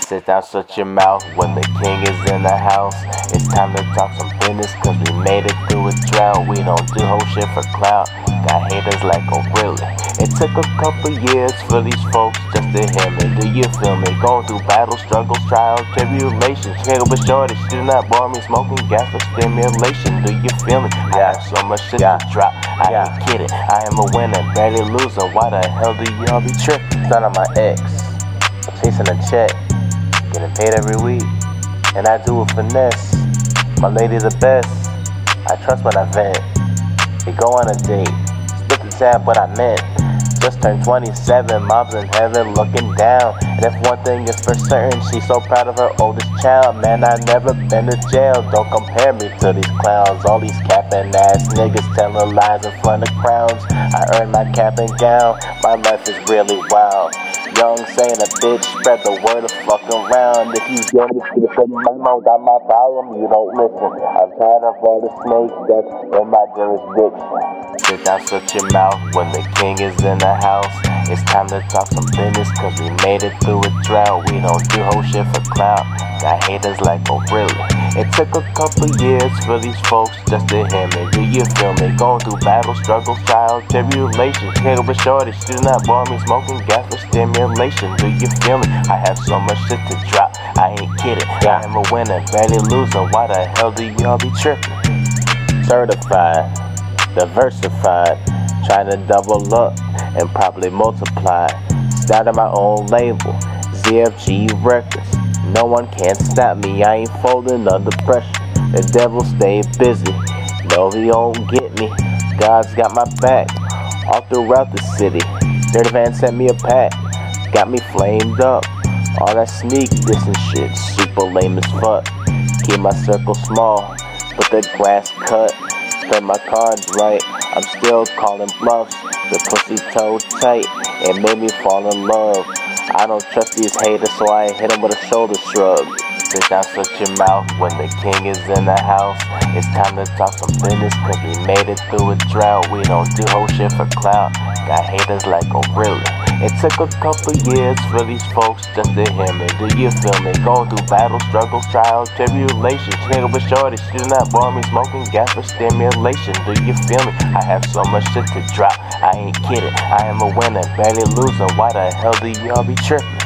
Sit down, shut your mouth when the king is in the house. It's time to talk some business, cause we made it through a drought. We don't do whole shit for clout. Got haters like, oh really? It took a couple years for these folks just to hear me. Do you feel me? Going through battles, struggles, trials, tribulations. Here with shorty, still not bore me, smoking gas for stimulation. Do you feel me? I have so much shit Yeah. to drop. I Yeah. ain't kidding. I am a winner, barely loser. Why the hell do y'all be tripping? Son of my ex. Chasing a check. Getting paid every week. And I do a finesse. My lady the best. I trust what I vent. We go on a date. Split the tab what I meant. Just turned 27, mom's in heaven looking down. And if one thing is for certain, she's so proud of her oldest child. Man, I never been to jail. Don't compare me to these clowns. All these capping ass niggas telling lies in front of crowds. I earned my cap and gown. My life is really wild. Young saying a bitch, spread the word of fucking around. If you get me to the memo, got my volume, you don't listen. I'm tired of all the snakes that's in my jurisdiction. Sit down, shut your mouth when the king is in the house. It's time to talk some business, cause we made it through a drought. We don't do whole shit for clout. Got haters like, oh really? It took a couple years for these folks just to hear me. Do you feel me? Going through battles, struggles, trials, tribulations. Here with shorty, still not bore me, smoking gas for stimulation. Do you feel me? I have so much shit to drop. I ain't kidding. I am a winner, barely loser. Why the hell do y'all be tripping? Certified, diversified, trying to double up and probably multiply. Started my own label, ZFG Records. No one can stop me, I ain't folding under pressure. The devil stay busy, no he don't get me. God's got my back, all throughout the city. Dirty Van sent me a pack, got me flamed up. All that sneak and shit, super lame as fuck. Keep my circle small, but the grass cut. Play my cards right, I'm still calling bluffs. The pussy toe tight, and made me fall in love. I don't trust these haters, so I hit them with a shoulder shrug. Sit down, shut your mouth when the king is in the house. It's time to talk some business, cause we made it through a drought. We don't do whole shit for clout. Got haters like, really? It took a couple years for these folks just to hear me. Do you feel me? Going through battles, struggles, trials, tribulations. Nigga with shorty, not bore me, smoking gas for stimulation. Do you feel me? I have so much shit to drop. I ain't kidding. I am a winner, barely losing. Why the hell do y'all be tripping?